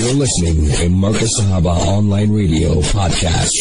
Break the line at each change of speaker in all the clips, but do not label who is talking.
You're listening to Markaz Sahaba Online Radio Podcast.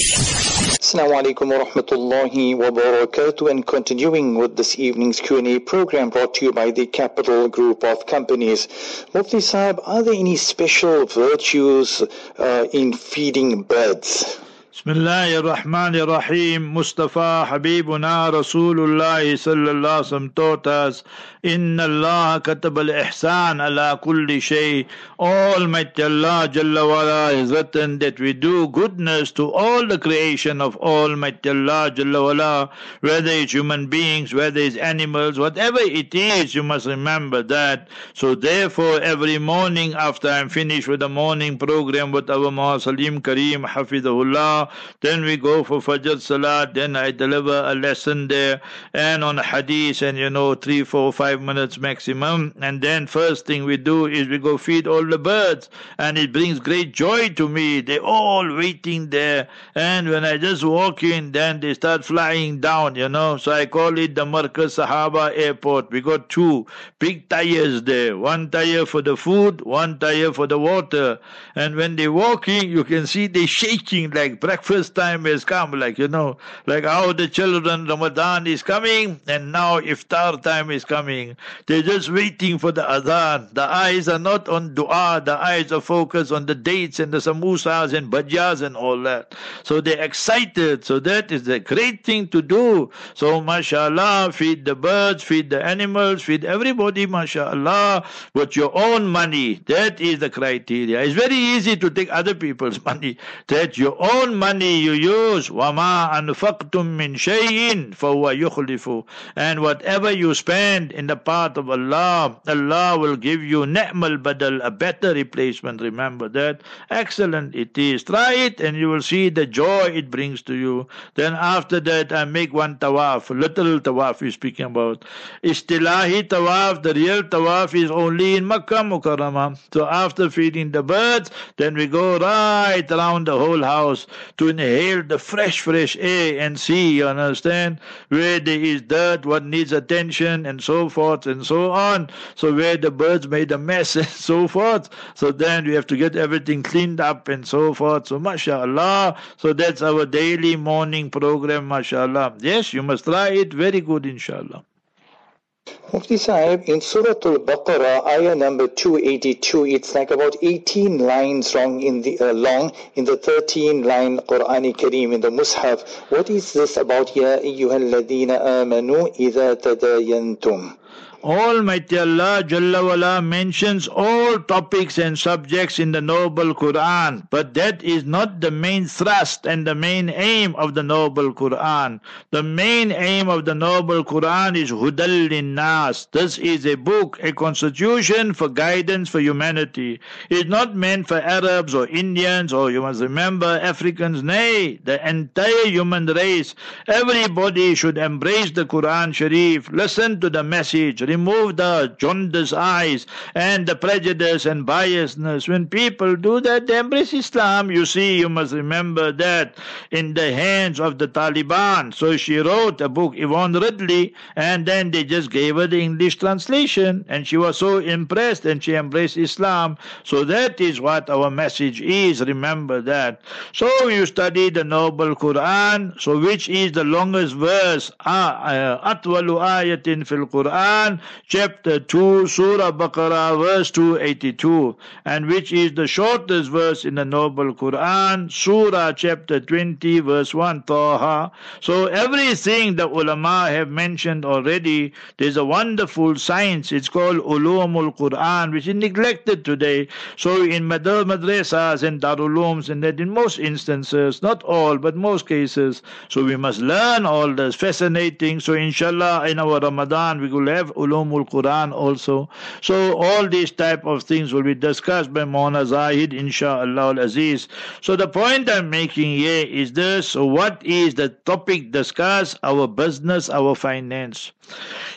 Assalamu alaikum wa rahmatullahi wa barakatuh and continuing with this evening's Q&A program brought to you by the Capital Group of Companies. Mufti Sahib, are there any special virtues uh, in feeding birds?
بسم الله الرحمن الرحيم مصطفى حبيبنا رسول الله صلى الله عليه وسلم taught us إن الله كتب الإحسان على كل شيء Almighty Allah Jalla wala has written that we do goodness to all the creation of Almighty Allah Jalla wala whether it's human beings whether it's animals whatever it is you must remember that so therefore every morning after I'm finished with the morning program with our Muhammad Salim Kareem Hafidahullah then we go for Fajr Salat, then I deliver a lesson there, and on Hadith, and you know, three, four, five minutes maximum. And then first thing we do is we go feed all the birds, and it brings great joy to me. They're all waiting there, and when I just walk in, then they start flying down, you know. So I call it the Markaz Sahaba Airport. We got two big tires there, one tire for the food, one tire for the water. And when they're walking, you can see they're shaking like breakfast time has come, like, you know, like how the children, Ramadan is coming, and now iftar time is coming. They're just waiting for the adhan. The eyes are not on dua, the eyes are focused on the dates and the samosas and bhajjas and all that. So they're excited. So that is the great thing to do. So, mashallah, feed the birds, feed the animals, feed everybody, mashallah, with your own money. That is the criteria. It's very easy to take other people's money. That your own money you use. وَمَا أَنفَقْتُم مِّن شَيْءٍ فَهُوَ يُخْلِفُ And whatever you spend in the path of Allah, Allah will give you ni'mal badal, a better replacement. Remember that. Excellent it is. Try it and you will see the joy it brings to you. Then after that, I make one tawaf, little tawaf we're speaking about. Istilahi tawaf, the real tawaf is only in Makkah Mukarramah. So after feeding the birds, then we go right around the whole house to inhale the fresh, fresh air and see, you understand, where there is dirt, what needs attention, and so forth and so on. So where the birds made a mess and so forth. So then we have to get everything cleaned up and so forth. So mashallah. So that's our daily morning program, mashallah. Yes, you must try it. Very good, inshallah.
Mufti Sahib, in Surah Al-Baqarah, ayah number 282, it's like about 18 lines long in the uh, long in the 13 line Qur'ani Kareem in the Mus'haf. What is this about Ya ayyuhalladhina amanu idha tadayantum?
Almighty Allah Jalla mentions all topics and subjects in the noble Quran, but that is not the main thrust and the main aim of the noble Quran. The main aim of the noble Quran is Hudal Nas. This is a book, a constitution for guidance for humanity. It's not meant for Arabs or Indians or you must remember Africans. Nay, the entire human race. Everybody should embrace the Quran Sharif, listen to the message, remove the jaundiced eyes and the prejudice and biasness. When people do that, they embrace Islam. You see, you must remember that in the hands of the Taliban. So she wrote a book, Yvonne Ridley, and then they just gave her the English translation, and she was so impressed and she embraced Islam. So that is what our message is. Remember that. So you study the Noble Quran. So which is the longest verse? Ah, uh, Atwalu ayatin fil Quran chapter 2, Surah Baqarah, verse 282, and which is the shortest verse in the Noble Quran, Surah chapter 20, verse 1, Taha. So everything the ulama have mentioned already, there's a wonderful science, it's called Ulumul Quran, which is neglected today. So in madrasas and darulums, and that in most instances, not all, but most cases, so we must learn all this fascinating. So inshallah, in our Ramadan, we will have Ulumul Quran also. So all these type of things will be discussed by Mona Zahid, inshallah al-Aziz. So the point I'm making here is this. So What is the topic discussed? Our business, our finance.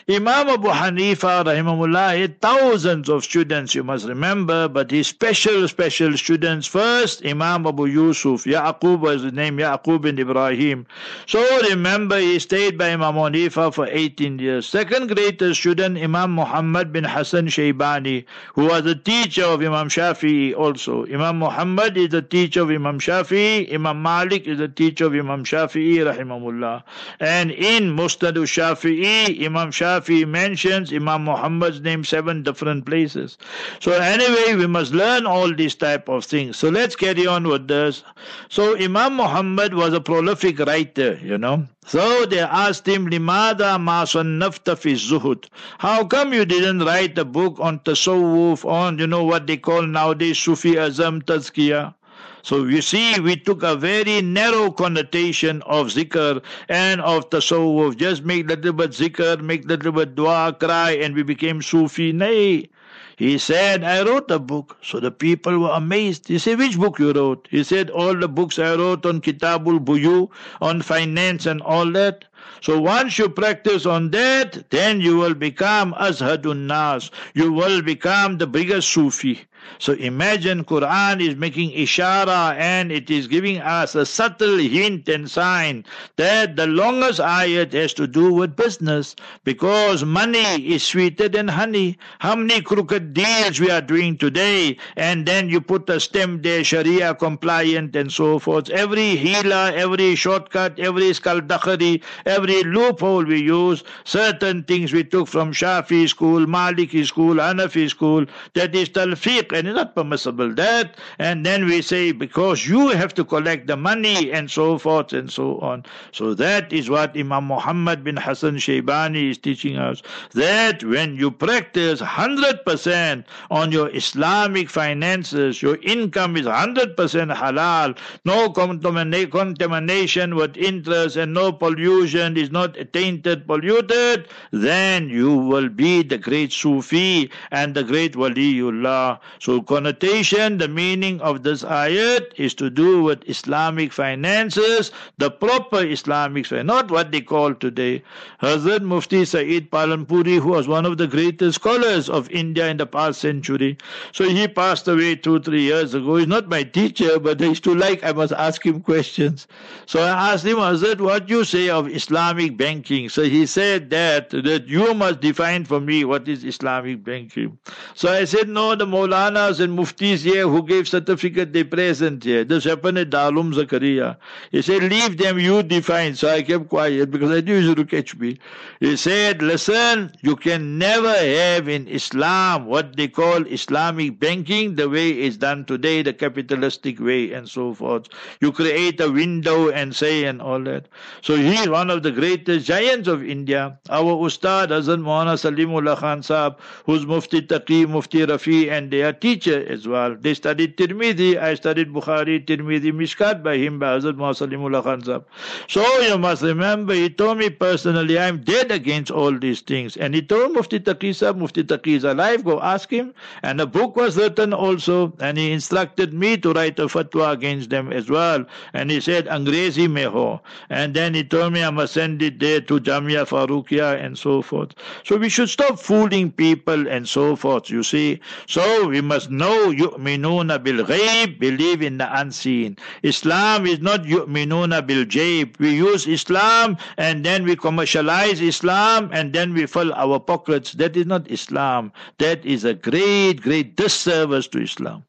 Imam Abu Hanifa, rahimahullah, had thousands of students, you must remember, but his special, special students first, Imam Abu Yusuf, Yaqub was his name, Yaqub bin Ibrahim. So remember, he stayed by Imam Hanifa for 18 years. Second greatest student, Imam Muhammad bin Hassan Shaybani, who was a teacher of Imam Shafi'i also. Imam Muhammad is the teacher of Imam Shafi'i, Imam Malik is the teacher of Imam Shafi'i, rahimahullah. And in Musnad Shafi'i, Imam Shafi'i mentions Imam Muhammad's name seven different places. So anyway, we must learn all these type of things. So let's carry on with this. So Imam Muhammad was a prolific writer, you know. So they asked him, Limada ma sannafta fi zuhud. How come you didn't write a book on tasawwuf, on, you know, what they call nowadays Sufism tazkiyah? So you see, we took a very narrow connotation of zikr and of tasawwuf. Just make little bit zikr, make little bit dua, cry, and we became Sufi. Nay. He said, I wrote a book. So the people were amazed. He said, Which book you wrote? He said, All the books I wrote on Kitabul Buyu, on finance and all that. So once you practice on that, then you will become Azhadun Nas. You will become the biggest Sufi. So imagine Quran is making ishara and it is giving us a subtle hint and sign that the longest ayat has to do with business because money is sweeter than honey. How many crooked deals we are doing today and then you put a stamp there, Sharia compliant and so forth. Every healer, every shortcut, every skaldakhari, every loophole we use, certain things we took from Shafi school, Maliki school, Hanafi school, that is talfiq and it's not permissible that. And then we say, because you have to collect the money and so forth and so on. So that is what Imam Muhammad bin Hassan Shaybani is teaching us. That when you practice 100% on your Islamic finances, your income is 100% halal, no contamination with interest and no pollution is not tainted, polluted, then you will be the great Sufi and the great Waliullah. So connotation, the meaning of this ayat is to do with Islamic finances, the proper Islamic not what they call today. Hazrat Mufti Saeed Palanpuri, who was one of the greatest scholars of India in the past century, so he passed away two, three years ago. He's not my teacher, but I used to like, I must ask him questions. So I asked him, Hazrat, what you say of Islamic banking? So he said that, that you must define for me what is Islamic banking. So I said, no, the Maulanas and muftis here who gave certificate, they present here. This happened at Darul Zakaria. He said, leave them, you define. So I kept quiet because I knew was to catch me. He said, listen, you can never have in Islam what they call Islamic banking the way it's done today, the capitalistic way and so forth. You create a window and say and all that. So he is one of the greatest giants of India. Our Ustad Hazrat Maulana Salimullah Khan Sahab, who's Mufti Taqi, Mufti Rafi, and they are teachers as well. They studied Tirmidhi, I studied Bukhari, Tirmidhi, Mishkat by him, by Hazrat Salimullah Khan. So you must remember, he told me personally, I'm dead against all these things. And he told Mufti Taqi Mufti Taqi is alive, go ask him. And a book was written also, and he instructed me to write a fatwa against them as well. And he said, Angrezi mein ho. And then he told me I must send it there to Jamia Farooqia and so forth. So we should stop fooling people and so forth, you see. So we must know yu'minuna bil ghaib, believe in the unseen. Islam is not yu'minuna bil jayb. We use Islam and then we commercialize Islam and then we fill our pockets. That is not Islam. That is a great, great disservice to Islam.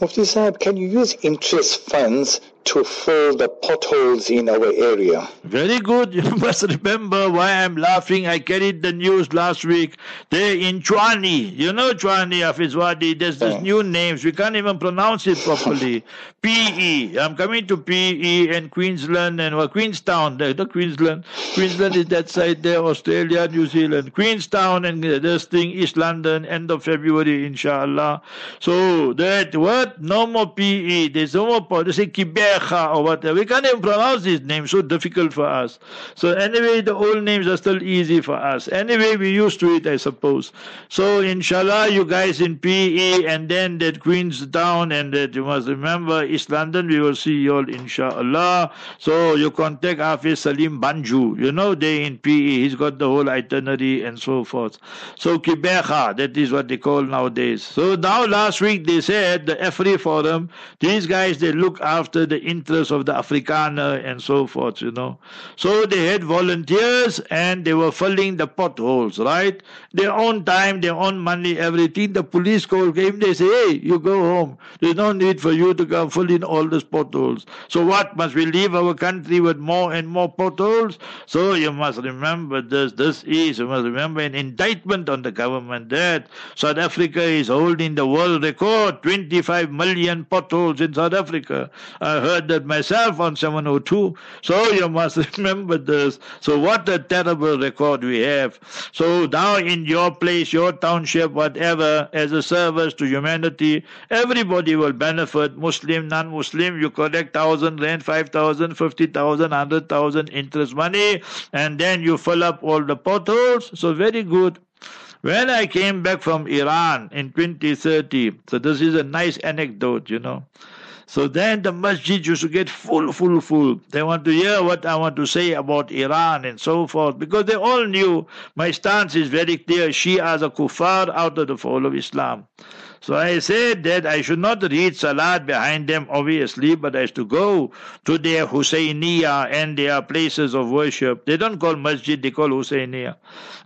Mufti Sahib, can you use interest funds to fill the potholes in our area.
Very good. You must remember why I'm laughing. I carried the news last week. They're in Tshwane. You know Tshwane, Afizwadi. There's these new names. We can't even pronounce it properly. PE. I'm coming to PE and Queensland and well, Queenstown. The, the Queensland. Queensland is that side there. Australia, New Zealand. Queenstown and this thing, East London, end of February, inshallah. So that what? No more PE. There's no more. They say Quebec or whatever. We can't even pronounce these names, so difficult for us. So anyway, the old names are still easy for us. Anyway, we used to it, I suppose. So inshallah, you guys in PE and then that Queenstown and that you must remember East London, we will see you all inshallah. So you contact Hafiz Salim Banju. You know they in PE, he's got the whole itinerary and so forth. So Kibecha, that is what they call nowadays. So now last week they said the AfriForum, these guys they look after the interests of the Afrikaner and so forth, you know. So they had volunteers and they were filling the potholes, right? Their own time, their own money, everything. The police call came, they say, hey, you go home. There's no need for you to come fill in all these potholes. So what? Must we leave our country with more and more potholes? So you must remember this. This is, you must remember, an indictment on the government that South Africa is holding the world record, 25 million potholes in South Africa. I heard that myself on 702. So you must remember this. So what a terrible record we have. So now in your place, your township, whatever, as a service to humanity, everybody will benefit. Muslim, non-Muslim, you collect thousand rand, five thousand, fifty thousand, hundred thousand interest money, and then you fill up all the potholes. So very good. When I came back from Iran in 2030, so this is a nice anecdote, you know. So then the masjid used to get full, full, full. They want to hear what I want to say about Iran and so forth because they all knew my stance is very clear. Shia are kuffar out of the fold of Islam. So I said that I should not read Salat behind them, obviously, but I to go to their Husainiya and their places of worship. They don't call Masjid, they call Husainiya.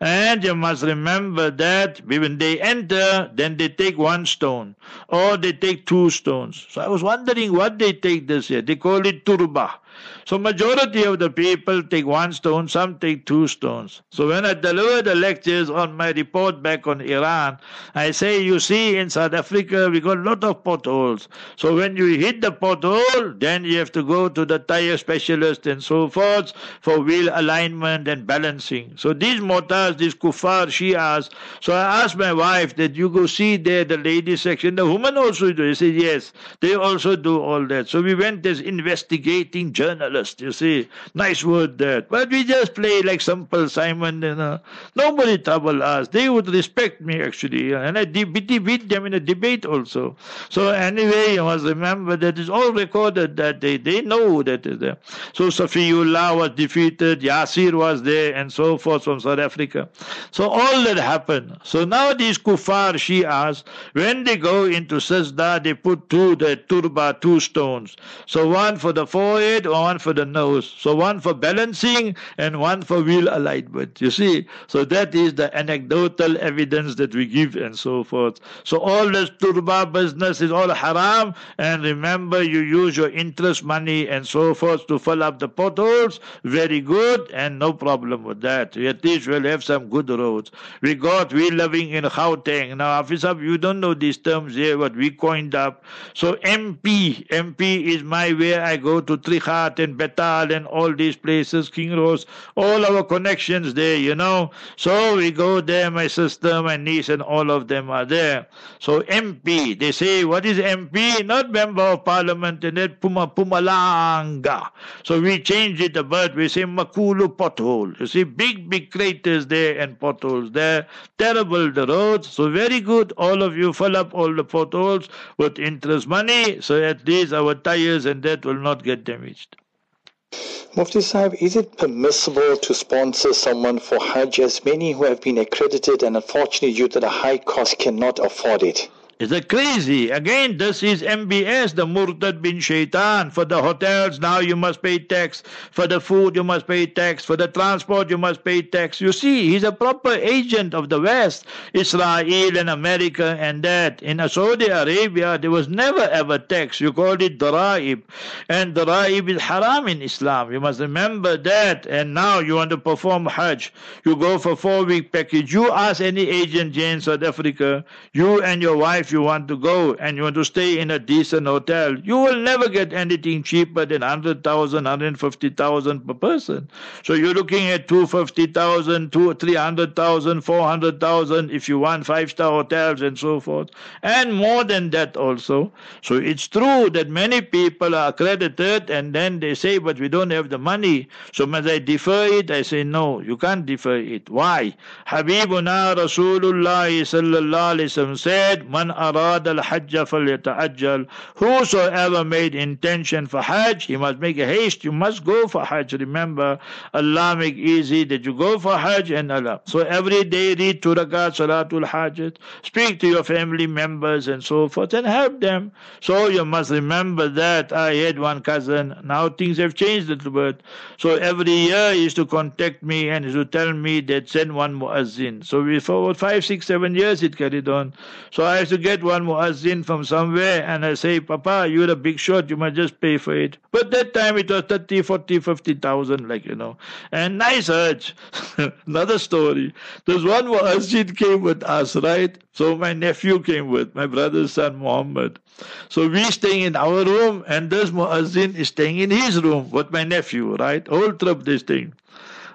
And you must remember that when they enter, then they take one stone, or they take two stones. So I was wondering what they take this year. They call it turba. So majority of the people take one stone, some take two stones. So when I deliver the lectures on my report back on Iran, I say, you see, in South Africa, we got a lot of potholes. So when you hit the pothole, then you have to go to the tire specialist and so forth for wheel alignment and balancing. So these motors, these kuffar, Shias, so I asked my wife that you go see there the ladies section. The women also do. She said, yes, they also do all that. So we went as investigating journalists journalist, uh, you see. Nice word that. But we just play like simple Simon, you know. Nobody trouble us. They would respect me actually. And I beat them in a debate also. So anyway, you must remember that it's all recorded that they, they know that is there. So Safiullah was defeated, Yasir was there, and so forth from South Africa. So all that happened. So now these kuffar Shias, when they go into sajda, they put two, the turba, two stones. So one for the forehead, one for the nose. So one for balancing and one for wheel alignment. You see? So that is the anecdotal evidence that we give and so forth. So all this turba business is all haram. And remember, you use your interest money and so forth to fill up the potholes. Very good and no problem with that. At least we'll have some good roads. We got, we living in Gauteng. Now, Afisab, you don't know these terms here, what we coined up. So MP, MP is my way I go to Trichardt and Bethal and all these places, Kinross, all our connections there, you know. So we go there, my sister, my niece, and all of them are there. So MP, they say, what is MP? Not member of parliament, and that Puma Mpumalanga. So we change it a bit, we say Makulu pothole. You see, big, big craters there and potholes there. Terrible the roads. So very good. All of you fill up all the potholes with interest money, so at least our tires and that will not get damaged.
Mufti Sahib, is it permissible to sponsor someone for Hajj as many who have been accredited and unfortunately due to the high cost cannot afford it?
Is that crazy? Again, this is MBS, the Murtad bin Shaitan. For the hotels, now you must pay tax. For the food, you must pay tax. For the transport, you must pay tax. You see, he's a proper agent of the West, Israel and America and that. In Saudi Arabia, there was never ever tax. You called it daraib. And daraib is haram in Islam. You must remember that. And now you want to perform Hajj. You go for four week package. You ask any agent in South Africa, you and your wife if you want to go and you want to stay in a decent hotel, you will never get anything cheaper than 100,000, 150,000 per person. So you're looking at 250,000, 300,000, 400,000 if you want five-star hotels and so forth. And more than that also. So it's true that many people are accredited and then they say, but we don't have the money. So must I defer it? I say, no, you can't defer it. Why? Habibuna Rasulullah sallallahu alayhi said, man Whosoever made intention for hajj, he must make a haste. You must go for hajj. Remember, Allah make easy that you go for hajj and Allah. So every day read two rakat salatul hajj. Speak to your family members and so forth and help them. So you must remember that I had one cousin. Now things have changed a little bit. So every year he used to contact me and he used to tell me that send one muazzin. So for five, six, seven years it carried on. So I used to get one muazzin from somewhere and I say, Papa, you're a big shot, you must just pay for it. But that time it was 30, 40, 50,000, like, you know. And nice urge. Another story. There's one muazzin came with us, right? So my nephew came with, my brother's son Muhammad. So we staying in our room and this muazzin is staying in his room with my nephew, right? Whole trip this thing.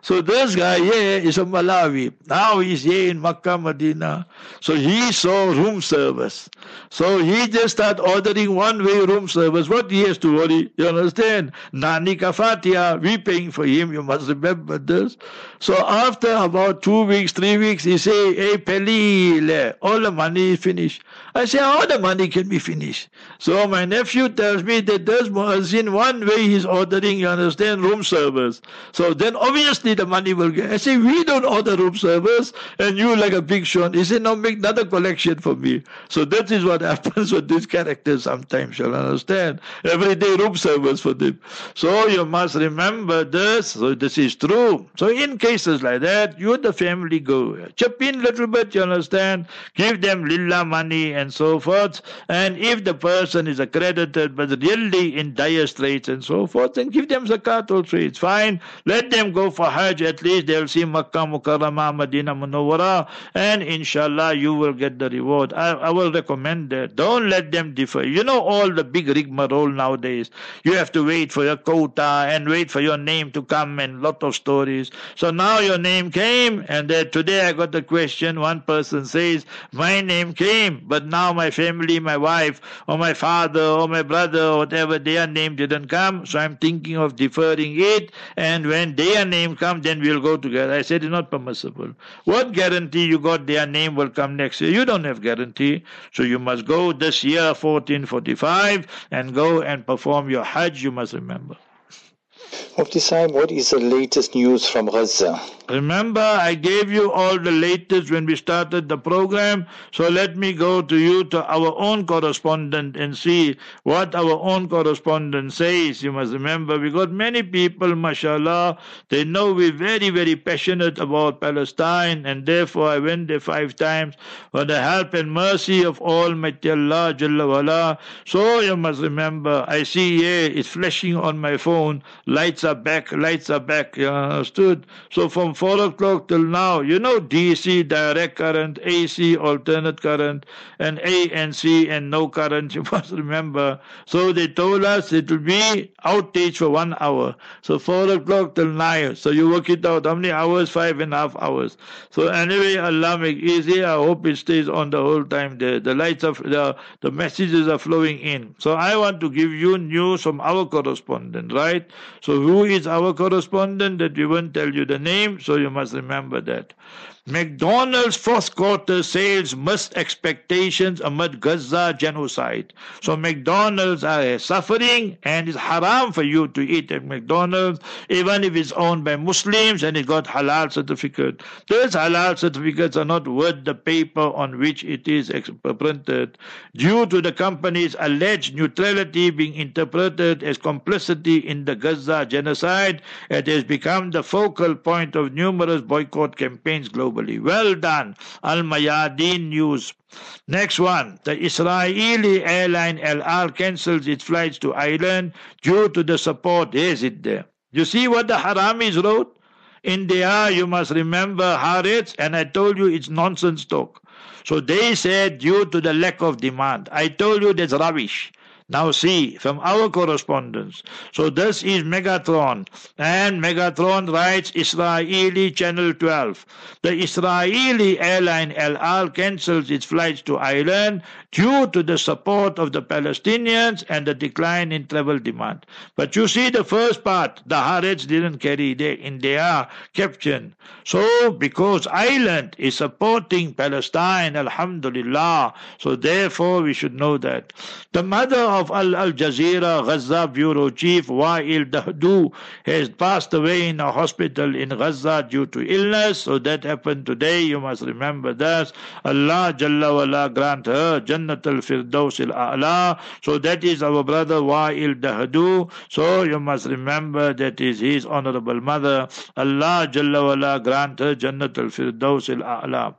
So this guy here is a Malawi. Now he's here in Makkah, Medina. So he saw room service. So he just start ordering one way room service. What he has to worry? You understand? Nani Kafatia, we paying for him. You must remember this. So after about two weeks, three weeks, he say, Hey, Pelile, all the money is finished. I say, all the money can be finished. So my nephew tells me that there's in one way he's ordering, you understand, room service. So then obviously the money will get. I say, we don't order room service, and you like a big shot. He said, no, make another collection for me. So that is what happens with these characters sometimes, you'll understand. Every day room service for them. So you must remember this. So this is true. So in cases like that, you the family go. Chip in a little bit, you understand. Give them lilla money and so forth. And if the person is accredited but really in dire straits and so forth, then give them zakat also. It's fine. Let them go for. At least they'll see Makkah, Mukarramah, Medina, Munawwara, and inshallah you will get the reward. I, I will recommend that. Don't let them differ. You know all the big rigmarole nowadays. You have to wait for your quota and wait for your name to come and lot of stories. So now your name came, and today I got the question. One person says, My name came, but now my family, my wife, or my father, or my brother, or whatever, their name didn't come, so I'm thinking of deferring it, and when their name comes, then we'll go together. I said, it's not permissible. What guarantee you got their name will come next year? You don't have guarantee, so you must go this year, 1445, and go and perform your Hajj, you must remember.
Mufti Sahib, what is the latest news from Gaza?
Remember, I gave you all the latest when we started the program. So let me go to you, to our own correspondent, and see what our own correspondent says. You must remember, we got many people, mashallah, they know we're very, very passionate about Palestine, and therefore I went there five times for the help and mercy of Almighty Allah, Jalla wala. So you must remember, I see here, it's flashing on my phone, lights are back, lights are back, you understood? So from 4 o'clock till now, you know DC, direct current, AC, alternate current, and ANC and C and no current, you must remember. So they told us it will be outage for one hour. So 4 o'clock till 9. So you work it out. How many hours? Five and a half hours. So anyway, Allah make easy. I hope it stays on the whole time there. The lights of the, the messages are flowing in. So I want to give you news from our correspondent, right? So who is our correspondent that we won't tell you the name? so you must remember that. McDonald's fourth quarter sales missed expectations amid Gaza genocide. So McDonald's are suffering and it's haram for you to eat at McDonald's even if it's owned by Muslims and it got halal certificate. Those halal certificates are not worth the paper on which it is printed. Due to the company's alleged neutrality being interpreted as complicity in the Gaza genocide, it has become the focal point of numerous boycott campaigns globally globally. Well done. Al Mayadeen News. Next one. The Israeli airline El Al cancels its flights to Ireland due to the support. Is it there? You see what the Haramis wrote? India, you must remember Haaretz, and I told you it's nonsense talk. So they said due to the lack of demand. I told you that's rubbish. Now see from our correspondence. So this is Megatron and Megatron writes Israeli Channel 12. The Israeli airline El Al cancels its flights to Ireland due to the support of the Palestinians and the decline in travel demand. But you see the first part, the Haaretz didn't carry in their caption. So because Ireland is supporting Palestine, Alhamdulillah, so therefore we should know that. The mother of of Al Jazeera Gaza bureau chief Wael Dahdouh has passed away in a hospital in Gaza due to illness. So that happened today. You must remember that. Allah Jalla wala grant her Jannat al Firdaus al A'la. So that is our brother Wael Dahdouh. So you must remember that is his honorable mother. Allah Jalla wala grant her Jannat al Firdaus al A'la.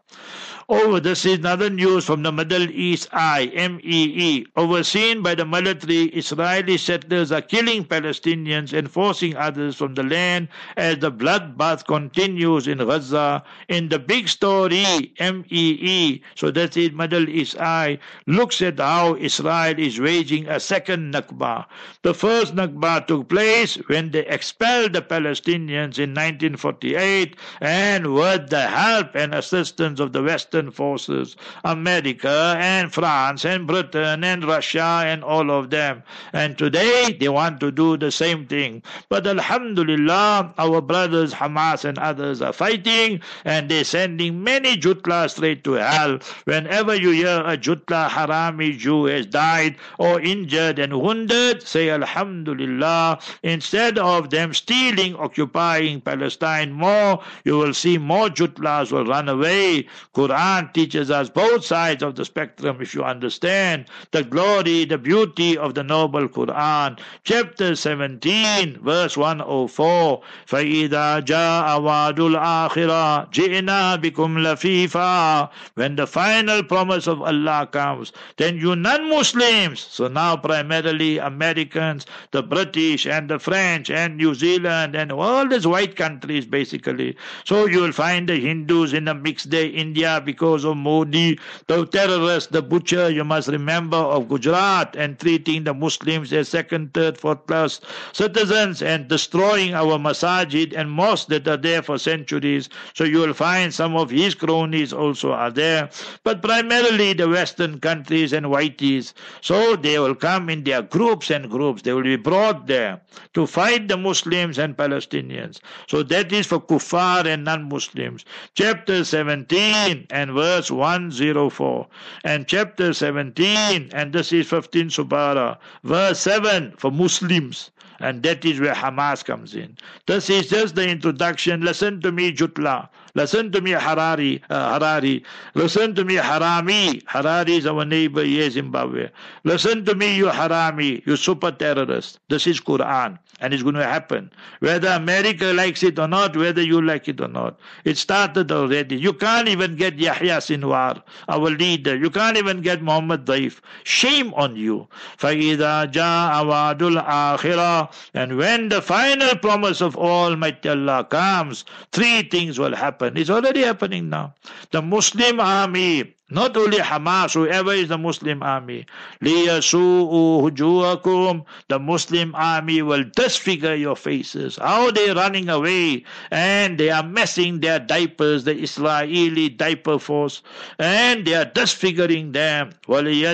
Oh, this is another news from the Middle East Eye, MEE. Overseen by the military, Israeli settlers are killing Palestinians and forcing others from the land as the bloodbath continues in Gaza. In the big story, MEE, so that is Middle East Eye, looks at how Israel is waging a second Nakba. The first Nakba took place when they expelled the Palestinians in 1948 and with the help and assistance of the West Western forces, America and France and Britain and Russia and all of them. And today they want to do the same thing. But Alhamdulillah, our brothers Hamas and others are fighting and they're sending many jutla straight to hell. Whenever you hear a jutla harami Jew has died or injured and wounded, say Alhamdulillah. Instead of them stealing, occupying Palestine more, you will see more jutlas will run away. Quran Quran teaches us both sides of the spectrum if you understand the glory, the beauty of the noble Quran. Chapter 17, verse 104. فَإِذَا جَاءَ وَعْدُ الْآخِرَةِ جِئْنَا بِكُمْ لَفِيفًا When the final promise of Allah comes, then you non-Muslims, so now primarily Americans, the British and the French and New Zealand and all these white countries basically. So you will find the Hindus in a mixed day India because of Modi, the terrorist, the butcher, you must remember, of Gujarat, and treating the Muslims as second, third, fourth class citizens and destroying our masajid and mosques that are there for centuries. So you will find some of his cronies also are there, but primarily the Western countries and whiteys. So they will come in their groups and groups. They will be brought there to fight the Muslims and Palestinians. So that is for kuffar and non-Muslims. Chapter 17 and and verse 104 and chapter 17 and this is 15 Subara verse 7 for Muslims and that is where Hamas comes in. This is just the introduction. Listen to me, Jutla. Listen to me, Harari. Uh, Harari. Listen to me, Harami. Harari is our neighbor here, Zimbabwe. Listen to me, you Harami, you super terrorist. This is Quran and it's going to happen. Whether America likes it or not, whether you like it or not. It started already. You can't even get Yahya Sinwar, our leader. You can't even get Muhammad Daif. Shame on you. فَإِذَا جَاءَ وَعْدُ الْآخِرَةِ And when the final promise of Almighty Allah comes, three things will happen. It's already happening now. The Muslim army not only Hamas, whoever is the Muslim army. hujuakum. The Muslim army will disfigure your faces. How they running away and they are messing their diapers, the Israeli diaper force, and they are disfiguring them. They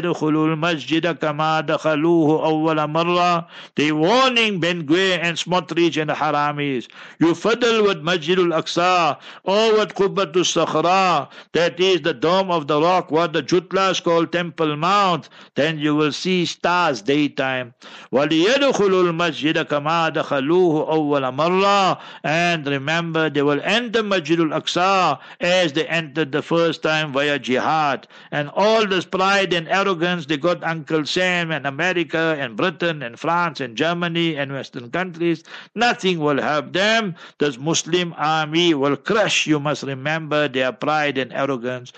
warning Ben Gvir and Smotrich and the Haramis. You fiddle with Masjidul Aqsa or with Qubbatul Sakhra, that is the dome of the rock what the Jutlas call Temple Mount, then you will see stars daytime. وَلِيَدْخُلُوا الْمَسْجِدَ كَمَا دَخَلُوهُ أَوَّلَ مَرَّةٍ And remember, they will enter Masjidul Aqsa as they entered the first time via jihad. And all this pride and arrogance they got Uncle Sam and America and Britain and France and Germany and Western countries, nothing will help them. This Muslim army will crush, you must remember, their pride and arrogance.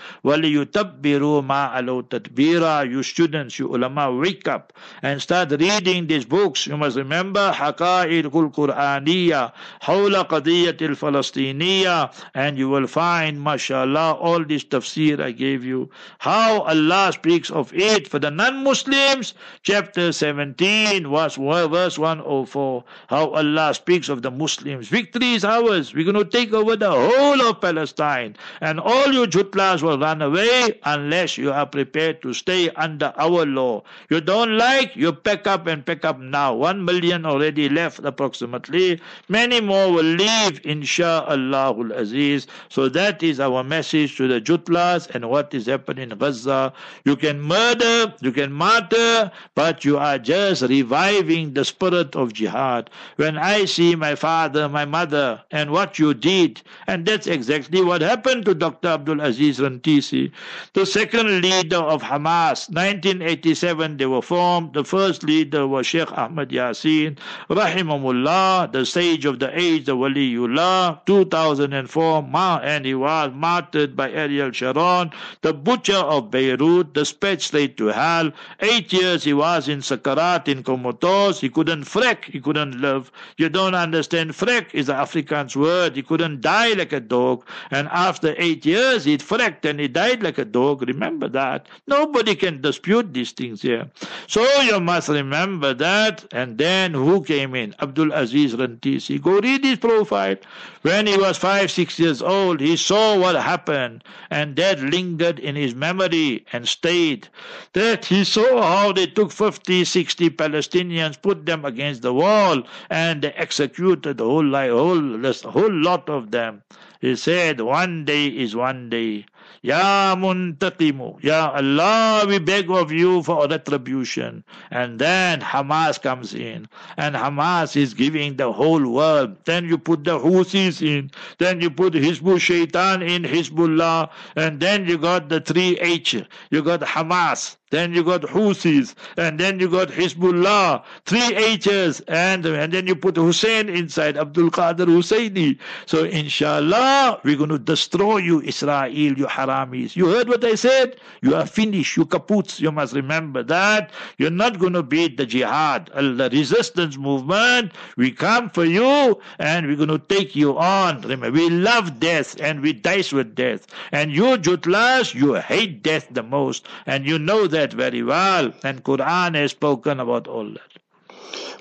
وَلْيُتَبِّرُوا مَا عَلَوْ تَتْبِيرًا You students, you ulama, wake up and start reading these books. You must remember حقائق القرآنية حول قضية الفلسطينية and you will find, mashallah, all this tafsir I gave you. How Allah speaks of it for the non-Muslims, chapter 17, verse, verse 104. How Allah speaks of the Muslims. Victory is ours. We're going to take over the whole of Palestine. And all you jutlas will run away unless you are prepared to stay under our law. You don't like, you pack up and pack up now. One million already left approximately. Many more will leave, insha'Allah aziz. So that is our message to the jutlas and what is happening in Gaza. You can murder, you can martyr, but you are just reviving the spirit of jihad. When I see my father, my mother, and what you did, and that's exactly what happened to Dr. Abdul Aziz Rantisi, the second leader of Hamas. 1987 they were formed. The first leader was Sheikh Ahmad Yasin, rahimahullah, the sage of the age, the Waliullah. 2004, and he was martyred by Ariel Sharon, the butcher of Beirut, the dispatched straight to hell. Eight years he was in Sakarat, in comatose. He couldn't freck, he couldn't live. You don't understand. Freck is the Afrikaans word. He couldn't die like a dog. And after eight years, he'd frecked and he died like a dog. Remember that. Nobody can dispute these things here. So you must remember that. And then who came in? Abdul Aziz Rantisi. Go read his profile. When he was five, six years old, he saw what happened. And that lingered in his memory and stayed. That he saw how they took 50, 60 Palestinians, put them against the wall, and they executed the whole, whole, whole lot of them. He said, one day is one day. Ya Muntaqimu, Ya Allah, we beg of you for retribution. And then Hamas comes in, and Hamas is giving the whole world. Then you put the Houthis in, then you put Hizbul Shaitan in Hizbullah, and then you got the three H. You got Hamas, then you got Houthis, and then you got Hezbollah, three H's, and, and then you put Hussein inside, Abdul Qadir Husseini. So inshallah, we're going to destroy you, Israel, you haramis. You heard what I said? You are finished, you kaputs. You must remember that. You're not going to beat the jihad, uh, the resistance movement. We come for you, and we're going to take you on. Remember, we love death, and we dice with death. And you, Jutlas, you hate death the most, and you know that that very well, and Quran has spoken about all that.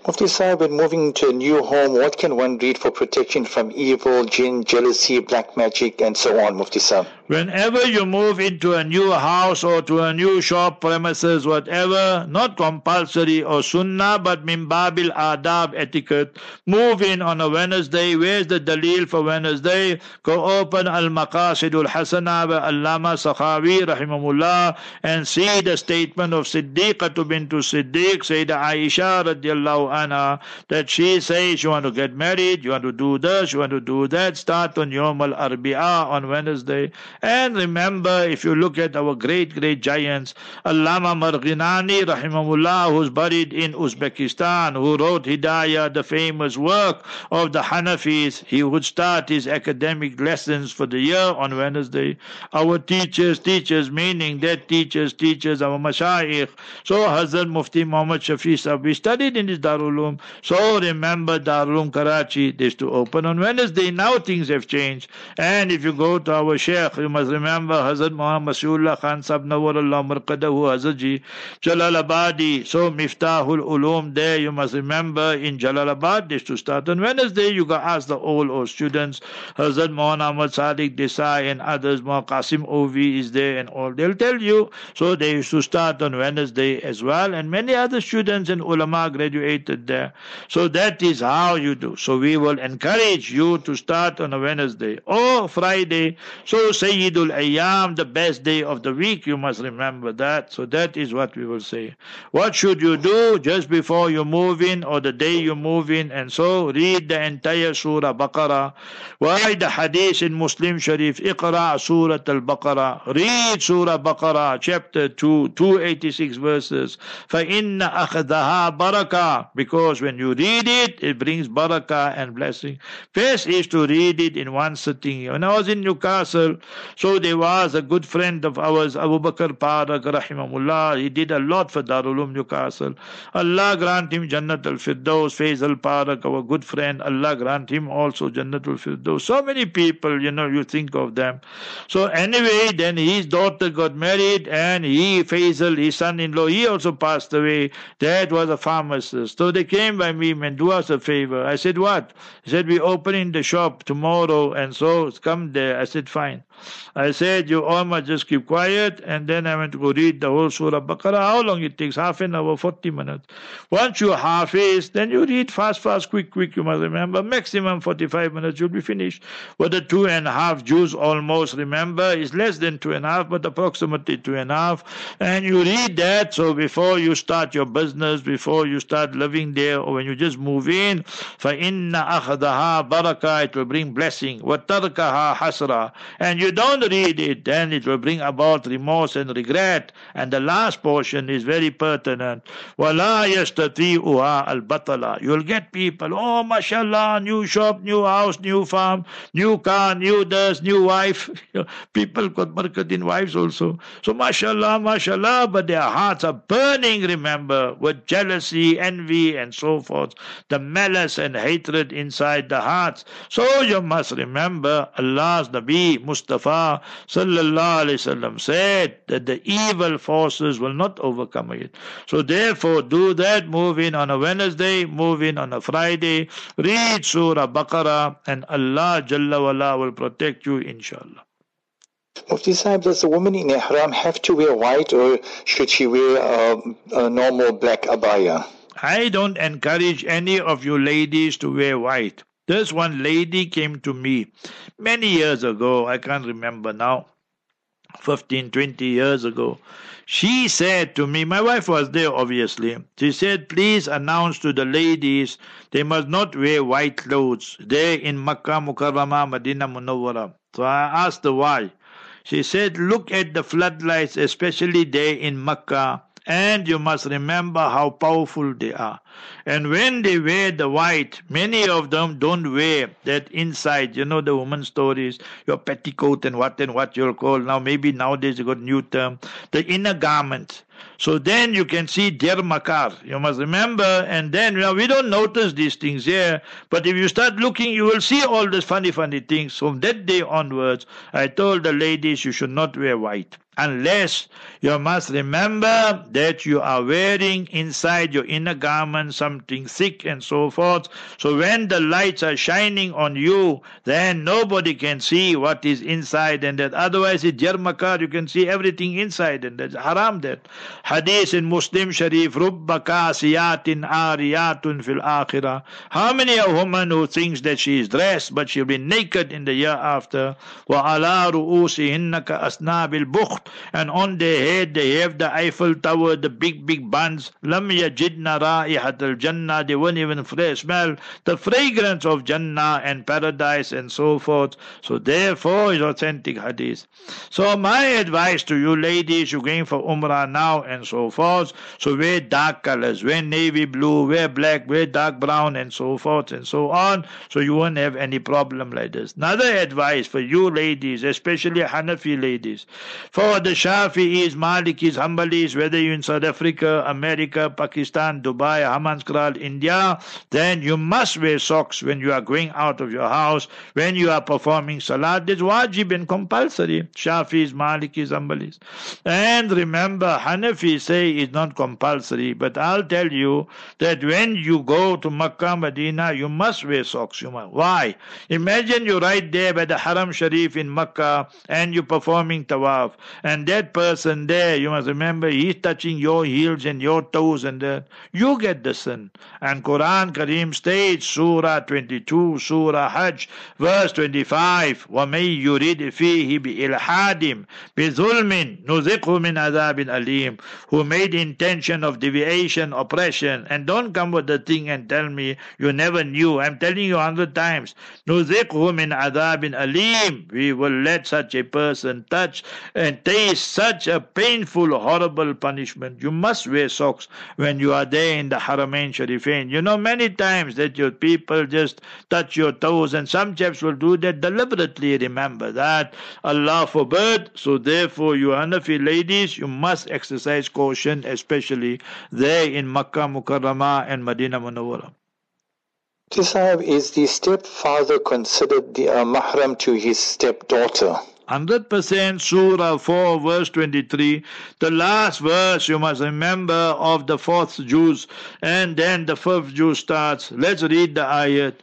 Mufti Sahib, when moving to a new home, what can one read for protection from evil, jinn, jealousy, black magic, and so on, Mufti Sahib?
Whenever you move into a new house or to a new shop, premises, whatever, not compulsory or sunnah, but mimbabil adab etiquette, move in on a Wednesday. Where's the dalil for Wednesday? Go open Al Maqasidul Hasana by Allama Sakhawi, rahimahullah, and see the statement of Siddiqah bint Siddiq, Sayyidah Aisha, radiallahu anha, that she says you want to get married, you want to do this, you want to do that, start on Yom Al Arbi'a on Wednesday. And remember, if you look at our great, great giants, Allama Marghinani, rahimahullah, who's buried in Uzbekistan, who wrote Hidayah, the famous work of the Hanafis, he would start his academic lessons for the year on Wednesday. Our teachers, teachers, meaning that teachers, teachers, our mashayikh. So Hazrat Mufti Muhammad Shafi Sahib, we studied in his Darul So remember Darul Karachi, they used to open on Wednesday. Now things have changed. And if you go to our Sheikh, you must remember Hazrat Muhammad Masihullah Khan Sab Nawwarullah Marqadahu Hazrat Jalalabadi. So Miftahul Ulum there you must remember in Jalalabad this to start on Wednesday you can ask the old old students Hazrat Muhammad Sadiq Desai and others Qasim Ovi is there and all they'll tell you so they used to start on Wednesday as well and many other students and ulama graduated there so that is how you do so we will encourage you to start on a Wednesday or Friday so say Sayyidul Ayyam, the best day of the week. You must remember that. So that is what we will say. What should you do just before you move in or the day you move in? And so read the entire Surah Baqarah. Why the hadith in Muslim Sharif? Iqra Surah Al-Baqarah. Read Surah Baqarah, chapter 2, 286 verses. فَإِنَّ أَخْذَهَا بَرَكَةً because when you read it, it brings barakah and blessing. First is to read it in one sitting. When I was in Newcastle, so there was a good friend of ours, Abu Bakr Parak, rahimahullah. He did a lot for Darul Newcastle. Allah grant him Jannat al-Firdaus, Faisal Parak, our good friend. Allah grant him also Jannat al-Firdaus. So many people, you know, you think of them. So anyway, then his daughter got married and he, Faisal, his son-in-law, he also passed away. That was a pharmacist. So they came by me and do us a favor. I said, what? He said, we opening the shop tomorrow and so come there. I said, fine. I said, you all must just keep quiet. And then I went to go read the whole Surah Baqarah. How long it takes? Half an hour, 40 minutes. Once you half is, then you read fast, fast, quick, quick. You must remember maximum 45 minutes, you'll be finished. What the two and a half juz almost remember is less than two and a half, but approximately two and a half. And you read that. So before you start your business, before you start living there, or when you just move in, فَإِنَّ أَخَدَهَا barakah, it will bring blessing. وَتَرْكَهَا hasra. And you don't read it, then it will bring about remorse and regret. And the last portion is very pertinent. وَلَا يَسْتَطِيعُهَا الْبَطَلَ You'll get people, oh, mashallah, new shop, new house, new farm, new car, new this, new wife. people got barakat in wives also. So mashallah, mashallah, but their hearts are burning, remember, with jealousy, envy, and so forth. The malice and hatred inside the hearts. So you must remember Allah's Nabi Mustafa sallallahu alaihi wasallam said that the evil forces will not overcome it. So therefore, do that. Move in on a Wednesday, move in on a Friday. Read Surah Baqarah, and Allah Jalla wala will protect you, inshallah.
Mufti Sahib, does a woman in ihram have to wear white or should she wear a, a normal black abaya?
I don't encourage any of you ladies to wear white. This one lady came to me many years ago, I can't remember now, 15, 20 years ago. She said to me, my wife was there obviously, she said, please announce to the ladies they must not wear white clothes. There in Makkah Mukarramah, Medina Munawwara. So I asked her why. She said, look at the floodlights, especially there in Makkah and you must remember how powerful they are. And when they wear the white, many of them don't wear that inside. You know the woman stories, your petticoat and what and what you'll call now. Maybe nowadays you got new term, the inner garment. So then you can see der makar. You must remember, and then you know, we don't notice these things here. But if you start looking, you will see all these funny, funny things. From that day onwards, I told the ladies you should not wear white unless you must remember that you are wearing inside your inner garment something thick and so forth. So when the lights are shining on you, then nobody can see what is inside and that. Otherwise, it's jarmakar, you can see everything inside and that's haram that. Hadith in Muslim Sharif, Rubba kasiyatin ariyatun fil akhirah. How many a woman who thinks that she is dressed but she'll be naked in the year after? Wa ru'usihinna ka asnabil bukht and on their head they have the Eiffel Tower, the big, big buns. Lam yajidna ra'ihat al-jannah. They won't even smell the fragrance of Jannah and paradise and so forth. So therefore, it's authentic hadith. So my advice to you ladies, you're going for Umrah now and so forth. So wear dark colors, wear navy blue, wear black, wear dark brown and so forth and so on. So you won't have any problem like this. Another advice for you ladies, especially Hanafi ladies. For the Shafi'is, Malikis, Hanbalis, whether you're in South Africa, America, Pakistan, Dubai, India, then you must wear socks when you are going out of your house, when you are performing salat. It's wajib and compulsory. Shafis, Malikis, Hanbalis. And remember, Hanafi say it's not compulsory, but I'll tell you that when you go to Makkah, Medina, you must wear socks. You must. Why? Imagine you're right there by the Haram Sharif in Makkah and you're performing tawaf and that person there, you must remember, he's touching your heels and your toes, and that you get the sin. And Quran Kareem states, Surah 22, Surah Hajj, verse 25, وَمَن يُرِدْ فِيهِ بِإِلْحَادٍ بِظُلْمٍ نُزِقْهُ مِنْ عَذَابٍ أَلِيمٍ him who made intention of deviation, oppression, and don't come with the thing and tell me you never knew. I'm telling you a hundred times. نُذِقْهُ مِنْ عَذَابٍ alim. We will let such a person touch and taste such a painful, horrible punishment. You must wear socks when you are there in the Haramain Sharifain. You know many times that your people just touch your toes and some chaps will do that deliberately. Remember that. Allah forbid. So therefore you Hanafi ladies, you must exercise caution, especially there in Makkah Mukarramah and Medina Munawwara.
Sahib, is the stepfather considered the uh, mahram to his stepdaughter?
100% Surah 4 verse 23 the last verse you must remember of the fourth juz and then the fifth juz starts. Let's read the ayat.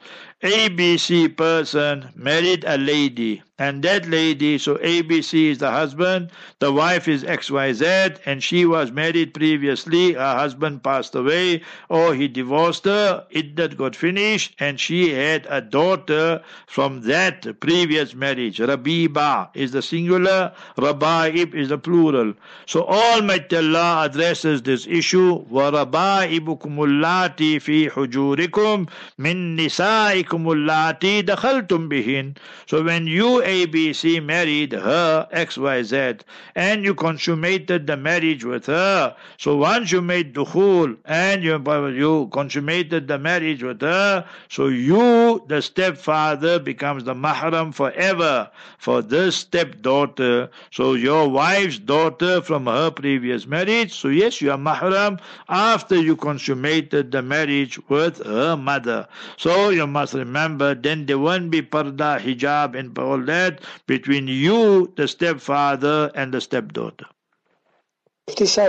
ABC person married a lady and that lady, so ABC is the husband, the wife is XYZ, and she was married previously, her husband passed away, or he divorced her, iddat got finished, and she had a daughter from that previous marriage. Rabiba is the singular, Rabaib is the plural. So Almighty Allah addresses this issue, وَرَبَائِبُكُمُ اللَّاتِي فِي حُجُورِكُم مِّن نِسَائِكُمُ اللَّاتِي دَخَلْتُم بِهِنْ So when you ABC married her XYZ and you consummated the marriage with her. So once you made dukhul and you, you consummated the marriage with her, so you, the stepfather, becomes the mahram forever for this stepdaughter. So your wife's daughter from her previous marriage. So yes, you are mahram after you consummated the marriage with her mother. So you must remember, then there won't be parda, hijab, and all that between you, the stepfather, and the stepdaughter.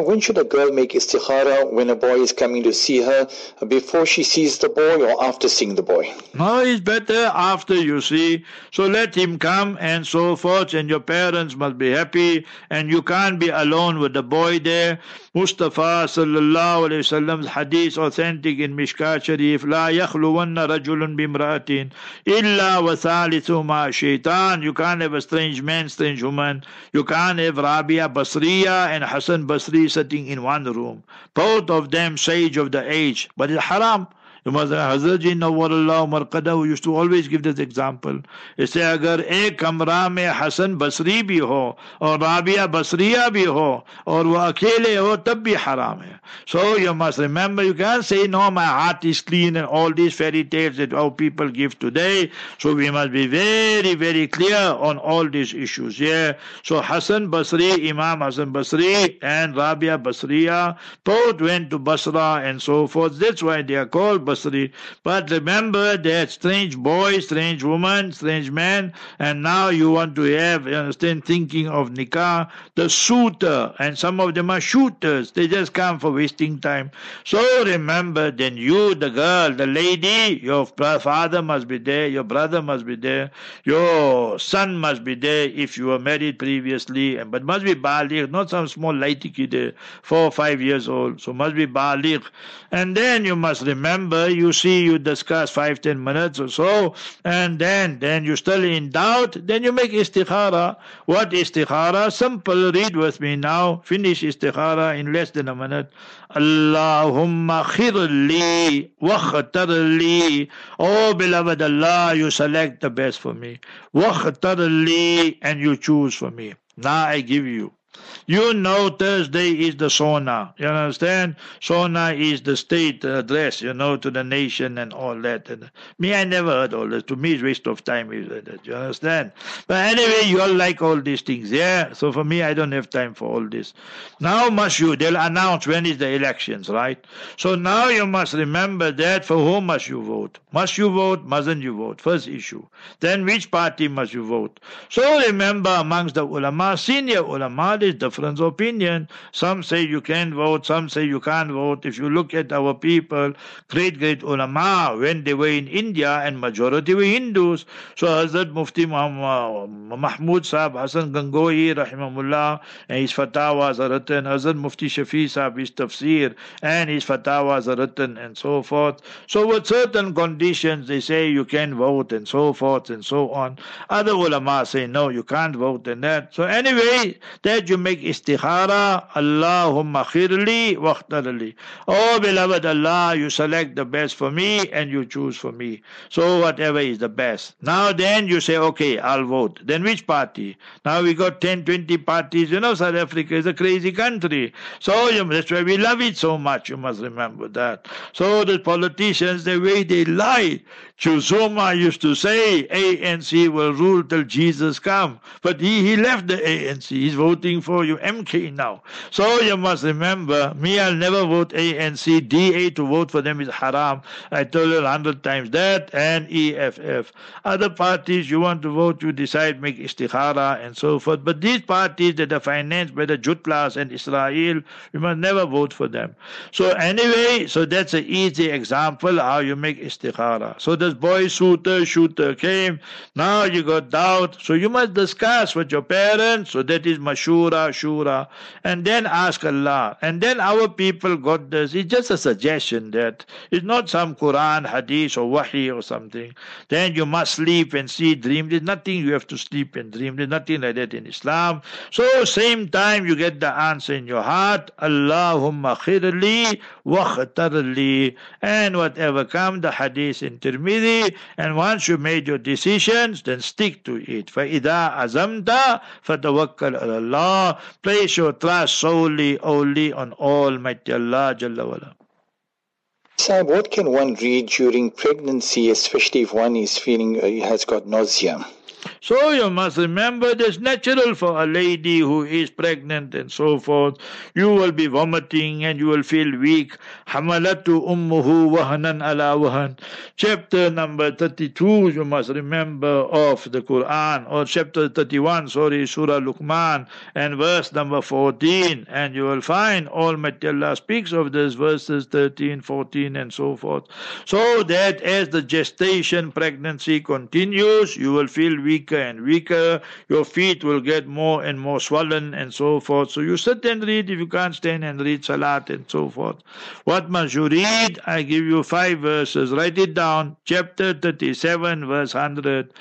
When should a girl make istikhara when a boy is coming to see her before she sees the boy or after seeing the boy?
No, it's better after you see. So let him come and so forth, and your parents must be happy, and you can't be alone with the boy there. Mustafa sallallahu alayhi wasallam's hadith authentic in Mishkat Sharif لا يخلون رجل بامرأة إلا وثالثهما شيطان You can't have a strange man, strange woman. You can't have Rabia Basriya and Hassan Basri sitting in one room. Both of them sage of the age. But it's haram. Because Hazrat Ji Nawwarullah Umar Qadaw used to always give this example. He say agar a kamra mein Hasan Basri bhi ho aur Rabia Basriya bhi ho aur wo akele ho tab bhi haram hai. So you must remember you can't say no my heart is clean and all these fairy tales that our people give today. So we must be very very clear on all these issues. Yeah. So Hasan Basri, Imam Hasan Basri and Rabia Basriya both went to Basra and so forth. That's why they are called Basri. But remember that strange boy, strange woman, strange man, and now you want to have, you understand, thinking of nikah, the suitor, and some of them are shooters. They just come for wasting time. So remember, then you, the girl, the lady, your father must be there, your brother must be there, your son must be there if you were married previously, but must be baligh, not some small lighty kid, eh, four or five years old. So must be baligh. And then you must remember you see, you discuss five, ten minutes or so, and then, then you're still in doubt, then you make istikhara. What istikhara? Simple, read with me now. Finish istikhara in less than a minute. Allahumma khirli wakhtarli. Oh beloved Allah, you select the best for me. Wakhtarli, and you choose for me. Now I give you. You know Thursday is the SONA. You understand? SONA is the state address, you know, to the nation and all that. And me, I never heard all this. To me, it's waste of time. Is you understand? But anyway, you all like all these things, yeah? So for me, I don't have time for all this. Now must you, they'll announce when is the elections, right? So now you must remember that for whom must you vote? Must you vote? Mustn't you vote? First issue. Then which party must you vote? So remember amongst the ulama, senior ulama, there's difference of opinion. Some say you can vote, some say you can't vote. If you look at our people, great, great ulama, when they were in India and majority were Hindus. So Hazrat Mufti Mahmud Sahib Hassan Gangohi, rahimahullah, and his fatwas are written. Hazrat Mufti Shafi Sahib, his tafsir, and his fatwas are written, and so forth. So with certain conditions, they say you can vote, and so forth, and so on. Other ulama say, no, you can't vote, and that. So anyway, that you make istikhara, Allahumma khirli waqtarli. Oh beloved Allah, you select the best for me and you choose for me. So whatever is the best. Now then you say, okay, I'll vote. Then which party? Now we got 10, 20 parties. You know, South Africa is a crazy country. So you, that's why we love it so much. You must remember that. So the politicians, the way they lie, Chusoma used to say ANC will rule till Jesus come. But he, he left the ANC. He's voting for you MK now. So you must remember, me, I'll never vote ANC. DA to vote for them is haram. I told you a hundred times that and EFF. Other parties you want to vote, you decide, make istikhara and so forth. But these parties that are financed by the Jutlas and Israel, you must never vote for them. So anyway, so that's an easy example how you make istikhara. So this boy shooter, shooter came. Now you got doubt. So you must discuss with your parents. So that is mashura, shura. And then ask Allah. And then our people got this. It's just a suggestion that it's not some Quran, hadith or wahi or something. Then you must sleep and see dream. There's nothing you have to sleep and dream. There's nothing like that in Islam. So same time you get the answer in your heart. Allahumma khirli wa And whatever come, the hadith in Tirmidhi and once you made your decisions, then stick to it. فَإِذَا أَزَمْتَ فَتَوَكَّلْ عَلَى اللَّهِ Place your trust solely, only on Almighty Allah Jalla wala.
What can one read during pregnancy, especially if one is feeling uh, has got nausea?
So you must remember it's natural for a lady who is pregnant and so forth. You will be vomiting and you will feel weak. Hamalatu ummuhu wahanan ala wahan. Chapter number 32, you must remember of the Quran, or chapter 31, sorry, Surah Luqman, and verse number 14. And you will find Almighty Allah speaks of this verses 13, 14, and so forth. So that as the gestation pregnancy continues, you will feel weak weaker and weaker. Your feet will get more and more swollen and so forth. So you sit and read if you can't stand and read Salat and so forth. What must you read? I give you five verses. Write it down. Chapter 37, verse 100.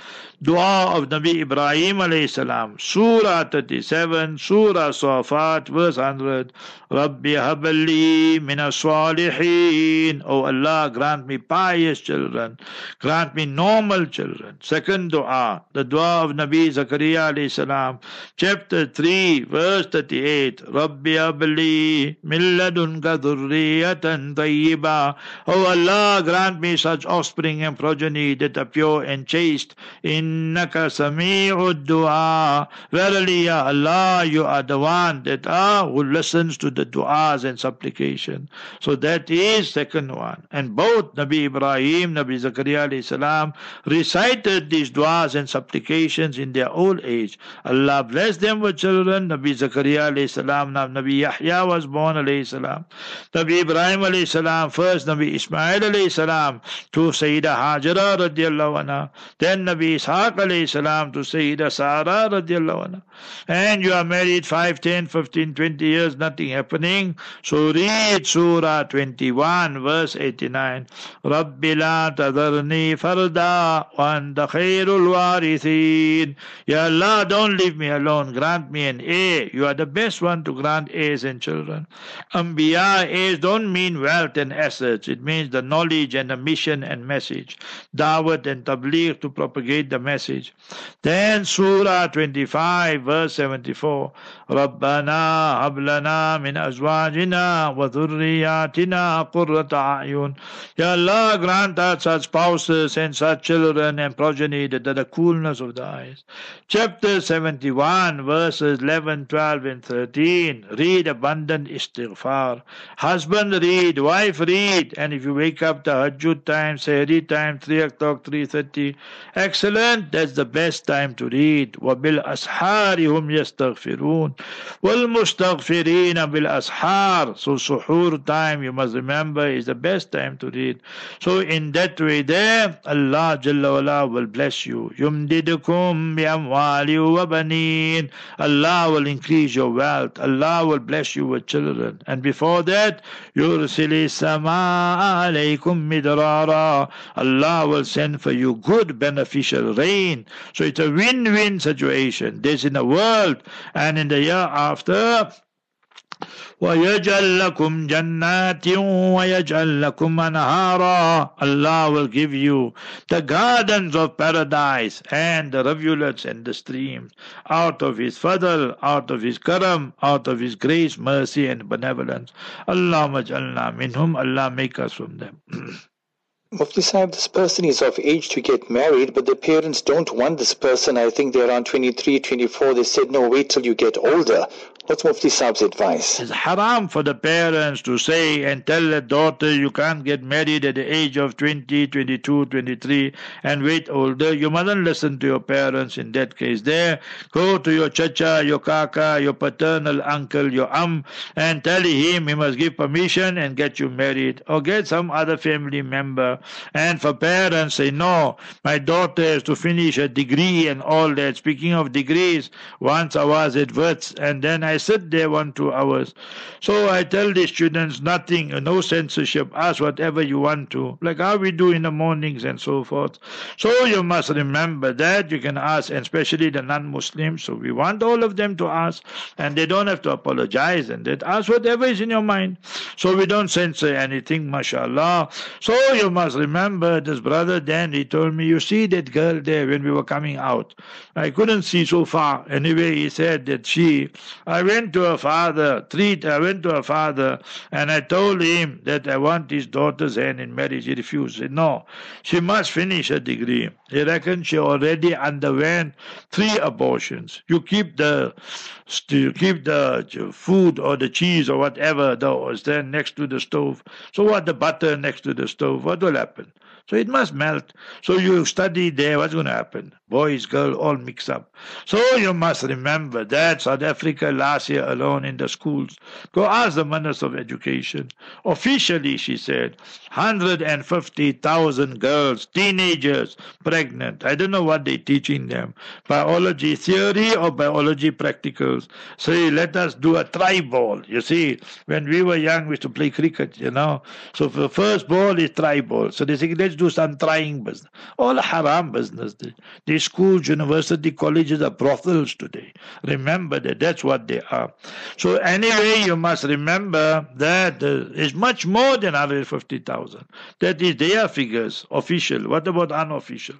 Dua of Nabi Ibrahim alayhi salam. Surah 37, Surah Safat, verse 100. Rabbi habali min salihin. Oh Allah, grant me pious children. Grant me normal children. Second dua, the dua of Nabi Zakaria alayhi salam. Chapter 3, verse 38. Rabbi habali min ladunka dhurriyatan tayyiba. O Allah, grant me such offspring and progeny that are pure and chaste in innaka sami'ud dua. Verily, Ya Allah, you are the one that ah, who listens to the du'as and supplication. So that is second one. And both Nabi Ibrahim, Nabi Zakaria salam recited these du'as and supplications in their old age. Allah bless them with children. Nabi Zakaria salam, Nabi Yahya was born salam. Nabi Ibrahim salam, first Nabi Ismail salam to Sayyida Hajara radiallahu anha. Then Nabi Ishaq Ishaq alayhi salam to Sayyida Sara radiallahu anha. And you are married 5, 10, 15, 20 years, nothing happening. So read Surah 21, verse 89. رَبِّ لَا تَذَرْنِي فَرْدًا وَأَنْتَ خَيْرُ الْوَارِثِينَ Ya Allah, don't leave me alone. Grant me an heir. You are the best one to grant heirs and children. Anbiya heirs don't mean wealth and assets. It means the knowledge and the mission and message. Dawat and tabligh to propagate the message. Then Surah 25, verse 74. ربنا هب لنا من أزواجنا وذرياتنا قرة أعين Ya Allah grant us such spouses and such children and progeny that are the coolness corners of the eyes. Chapter 71, verses 11, 12, and 13. Read abundant istighfar. Husband read, wife read, and if you wake up tahajjud time, say read time, 3 o'clock, 3.30, excellent, that's the best time to read. وَبِالْأَسْحَارِ هُمْ mustaghfirina bil ashar. So suhoor time, you must remember, is the best time to read. So in that way there, Allah Jalla will bless you. Yumdi. يمددكم بأموال وبنين Allah will increase your wealth. Allah will bless you with children. And before that, يرسل السماء عليكم مدرارا Allah will send for you good beneficial rain. So it's a win-win situation. This in the world and in the year after وَيَجْعَلْ لَكُمْ جَنَّاتٍ وَيَجْعَلْ لَكُمْ أَنْهَارًا Allah will give you the gardens of paradise and the rivulets and the streams out of His fadl, out of His karam, out of His grace, mercy and benevolence. Allah majalna minhum, Allah make us from them.
Mufti Sahib, this person is of age to get married, but the parents don't want this person. I think they're around 23, 24. They said, no, wait till you get older. What's Mufti Saab's advice?
It's haram for the parents to say and tell the daughter you can't get married at the age of 20, 22, 23 and wait older. You mustn't listen to your parents in that case. There, go to your chacha, your kaka, your paternal uncle, your um, and tell him he must give permission and get you married or get some other family member. And for parents, say, no, my daughter has to finish a degree and all that. Speaking of degrees, once I was at Wits and then I sit there one, two hours. So I tell the students nothing, no censorship, ask whatever you want to, like how we do in the mornings and so forth. So you must remember that you can ask, and especially the non-Muslims. So we want all of them to ask, and they don't have to apologize, and that ask whatever is in your mind. So we don't censor anything, mashallah. So you must remember this brother then, he told me, you see that girl there when we were coming out. I couldn't see so far. Anyway, he said that she, went to her father, three, I went to her father, and I told him that I want his daughter's hand in marriage. He refused. He said, no, she must finish her degree. He reckoned she already underwent three abortions. You keep the you keep the food or the cheese or whatever that was there next to the stove. So what the butter next to the stove? What will happen? So it must melt. So you study there, what's going to happen? Boys, girl, all mix up. So you must remember that South Africa last year alone in the schools. Go ask the Minister of Education. Officially, she said, 150,000 girls, teenagers, pregnant. I don't know what they're teaching them. Biology theory or biology practicals. Say, let us do a try ball. You see, when we were young, we used to play cricket, you know. So the first ball is try ball. So they say, let's do some trying business. All haram business. Schools, university, colleges are brothels today. Remember that. That's what they are. So anyway, you must remember that uh, it's much more than 150,000. That is their figures, official. What about unofficial?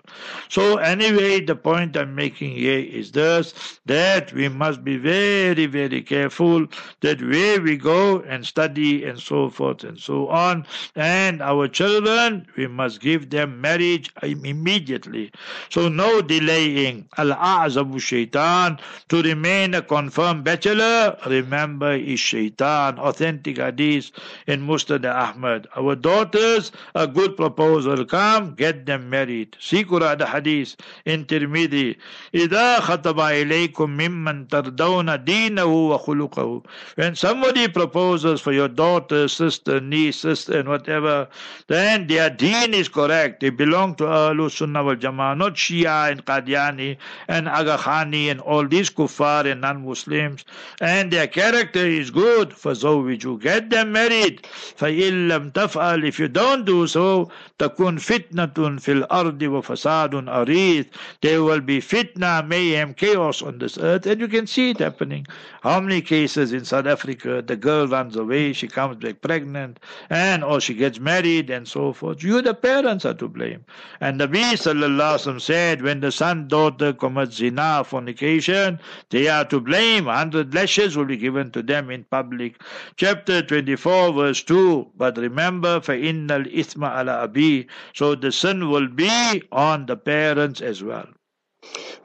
So anyway, the point I'm making here is this, that we must be very, very careful that where we go and study and so forth and so on, and our children, we must give them marriage immediately. So no delaying. Al-A'zabu Shaitan, to remain a confirmed bachelor, remember is Shaitan. Authentic hadith in Musnad Ahmad. Our daughters, a good proposal come, get them married. Sikura the hadith in Tirmidhi. إِذَا خَطَبَ إِلَيْكُم مِّمَّن تَرْضَوْنَ wa وَخُلُقَهُ When somebody proposes for your daughter, sister, niece, sister, and whatever, then their deen is correct. They belong to Ahlul Sunnah wal Jama'ah, not Shia and Qadiani and Aga Khani and all these kuffar and non-Muslims. And their character is good. فَزَوِّجُوا Get them married. فَإِن لَمْ تَفْعَلْ If you don't do so, تَكُنْ فِتْنَةٌ فِي الْأَرْضِ وَفَسَادٌ أَرِيث There will be fitna, mayhem, chaos on this earth. And you can see it happening. How many cases in South Africa, the girl runs away, she comes back pregnant, and or she gets married and so forth. You, the parents, parents are to blame. And the Nabi sallallahu said, when the son daughter commits zina, fornication, they are to blame. Hundred lashes will be given to them in public. Chapter 24, verse 2. But remember, فَإِنَّ الْإِثْمَ عَلَى أَبِي So the sin will be on the parents as well.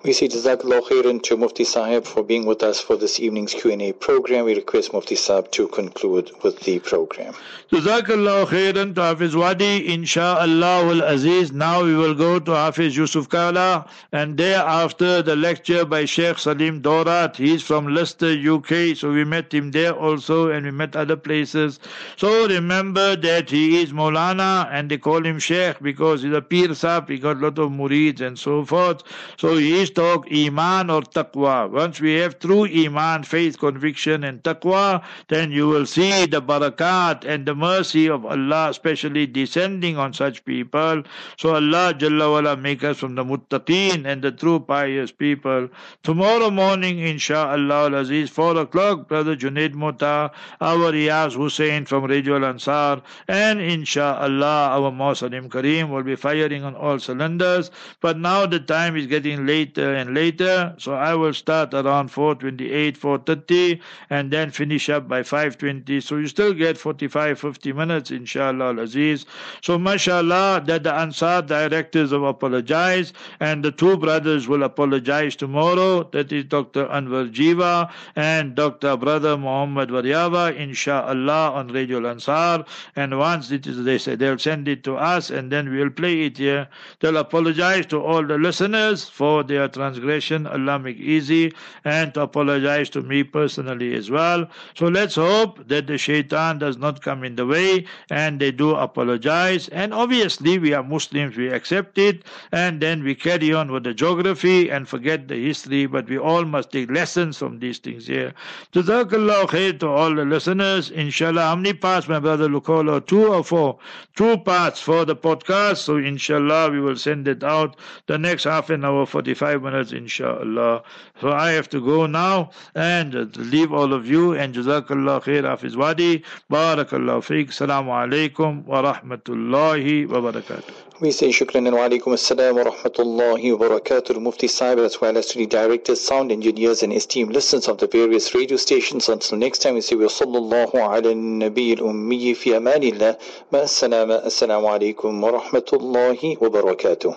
We say Jazakallah khairan to Mufti Sahib for being with us for this evening's Q&A program. We request Mufti Sahib to conclude with the program.
Jazakallah khairan to Hafiz Wadee. Insha'Allah al Aziz. Now we will go to Hafiz Yusuf Kala and thereafter the lecture by Sheikh Salim Dhorat. He's from Leicester, UK. So we met him there also and we met other places. So remember that he is Maulana and they call him Sheikh because he's a Pir Sahib. He got a lot of murids and so forth. So he is talk Iman or Taqwa. Once we have true Iman, faith, conviction and Taqwa, then you will see the barakat and the mercy of Allah especially descending on such people. So Allah Jalla wala make us from the muttaqeen and the true pious people. Tomorrow morning, inshaAllah Aziz, 4 o'clock, Brother Junaid Mota, our Riyaz Hussein from Radio Ansar, and inshaAllah our Musalim Kareem will be firing on all cylinders. But now the time is getting later and later, so I will start around 4.28, 4.30, and then finish up by 5.20. So you still get 45, 50 minutes, inshallah Aziz. So mashallah, that the Ansar directors have apologized, and the two brothers will apologize tomorrow. That is Dr. Anwar Jiva and Dr. Brother Muhammad Waryava, inshallah, on Radio Ansar. And once it is, they say they'll send it to us, and then we'll play it here. They'll apologize to all the listeners for their transgression. Allah make easy, and to apologize to me personally as well. So let's hope that the shaitan does not come in the way, and they do apologize. And obviously, we are Muslims, we accept it, and then we carry on with the geography and forget the history, but we all must take lessons from these things here. Jazakallah khair to all the listeners. Inshallah, how many parts, my brother Lukolo? Two or four? Two parts for the podcast. So, inshallah, we will send it out the next half an hour, 45 minutes, inshallah. So, I have to go now and leave all of you. And Jazakallah khair, Hafiz Wadee. Barakallah fiqh. Assalamu alaikum wa rahmatullahi wa barakatuh.
We say shukran and wa alaikum assalam wa rahmatullahi wa barakatuh. Mufti Sahib as well as to the directors, sound engineers and esteemed listeners of the various radio stations. Until next time we say wa sallallahu ala nabi al-ummi fi amanillah. Ma assalamu alaikum wa rahmatullahi wa barakatuh.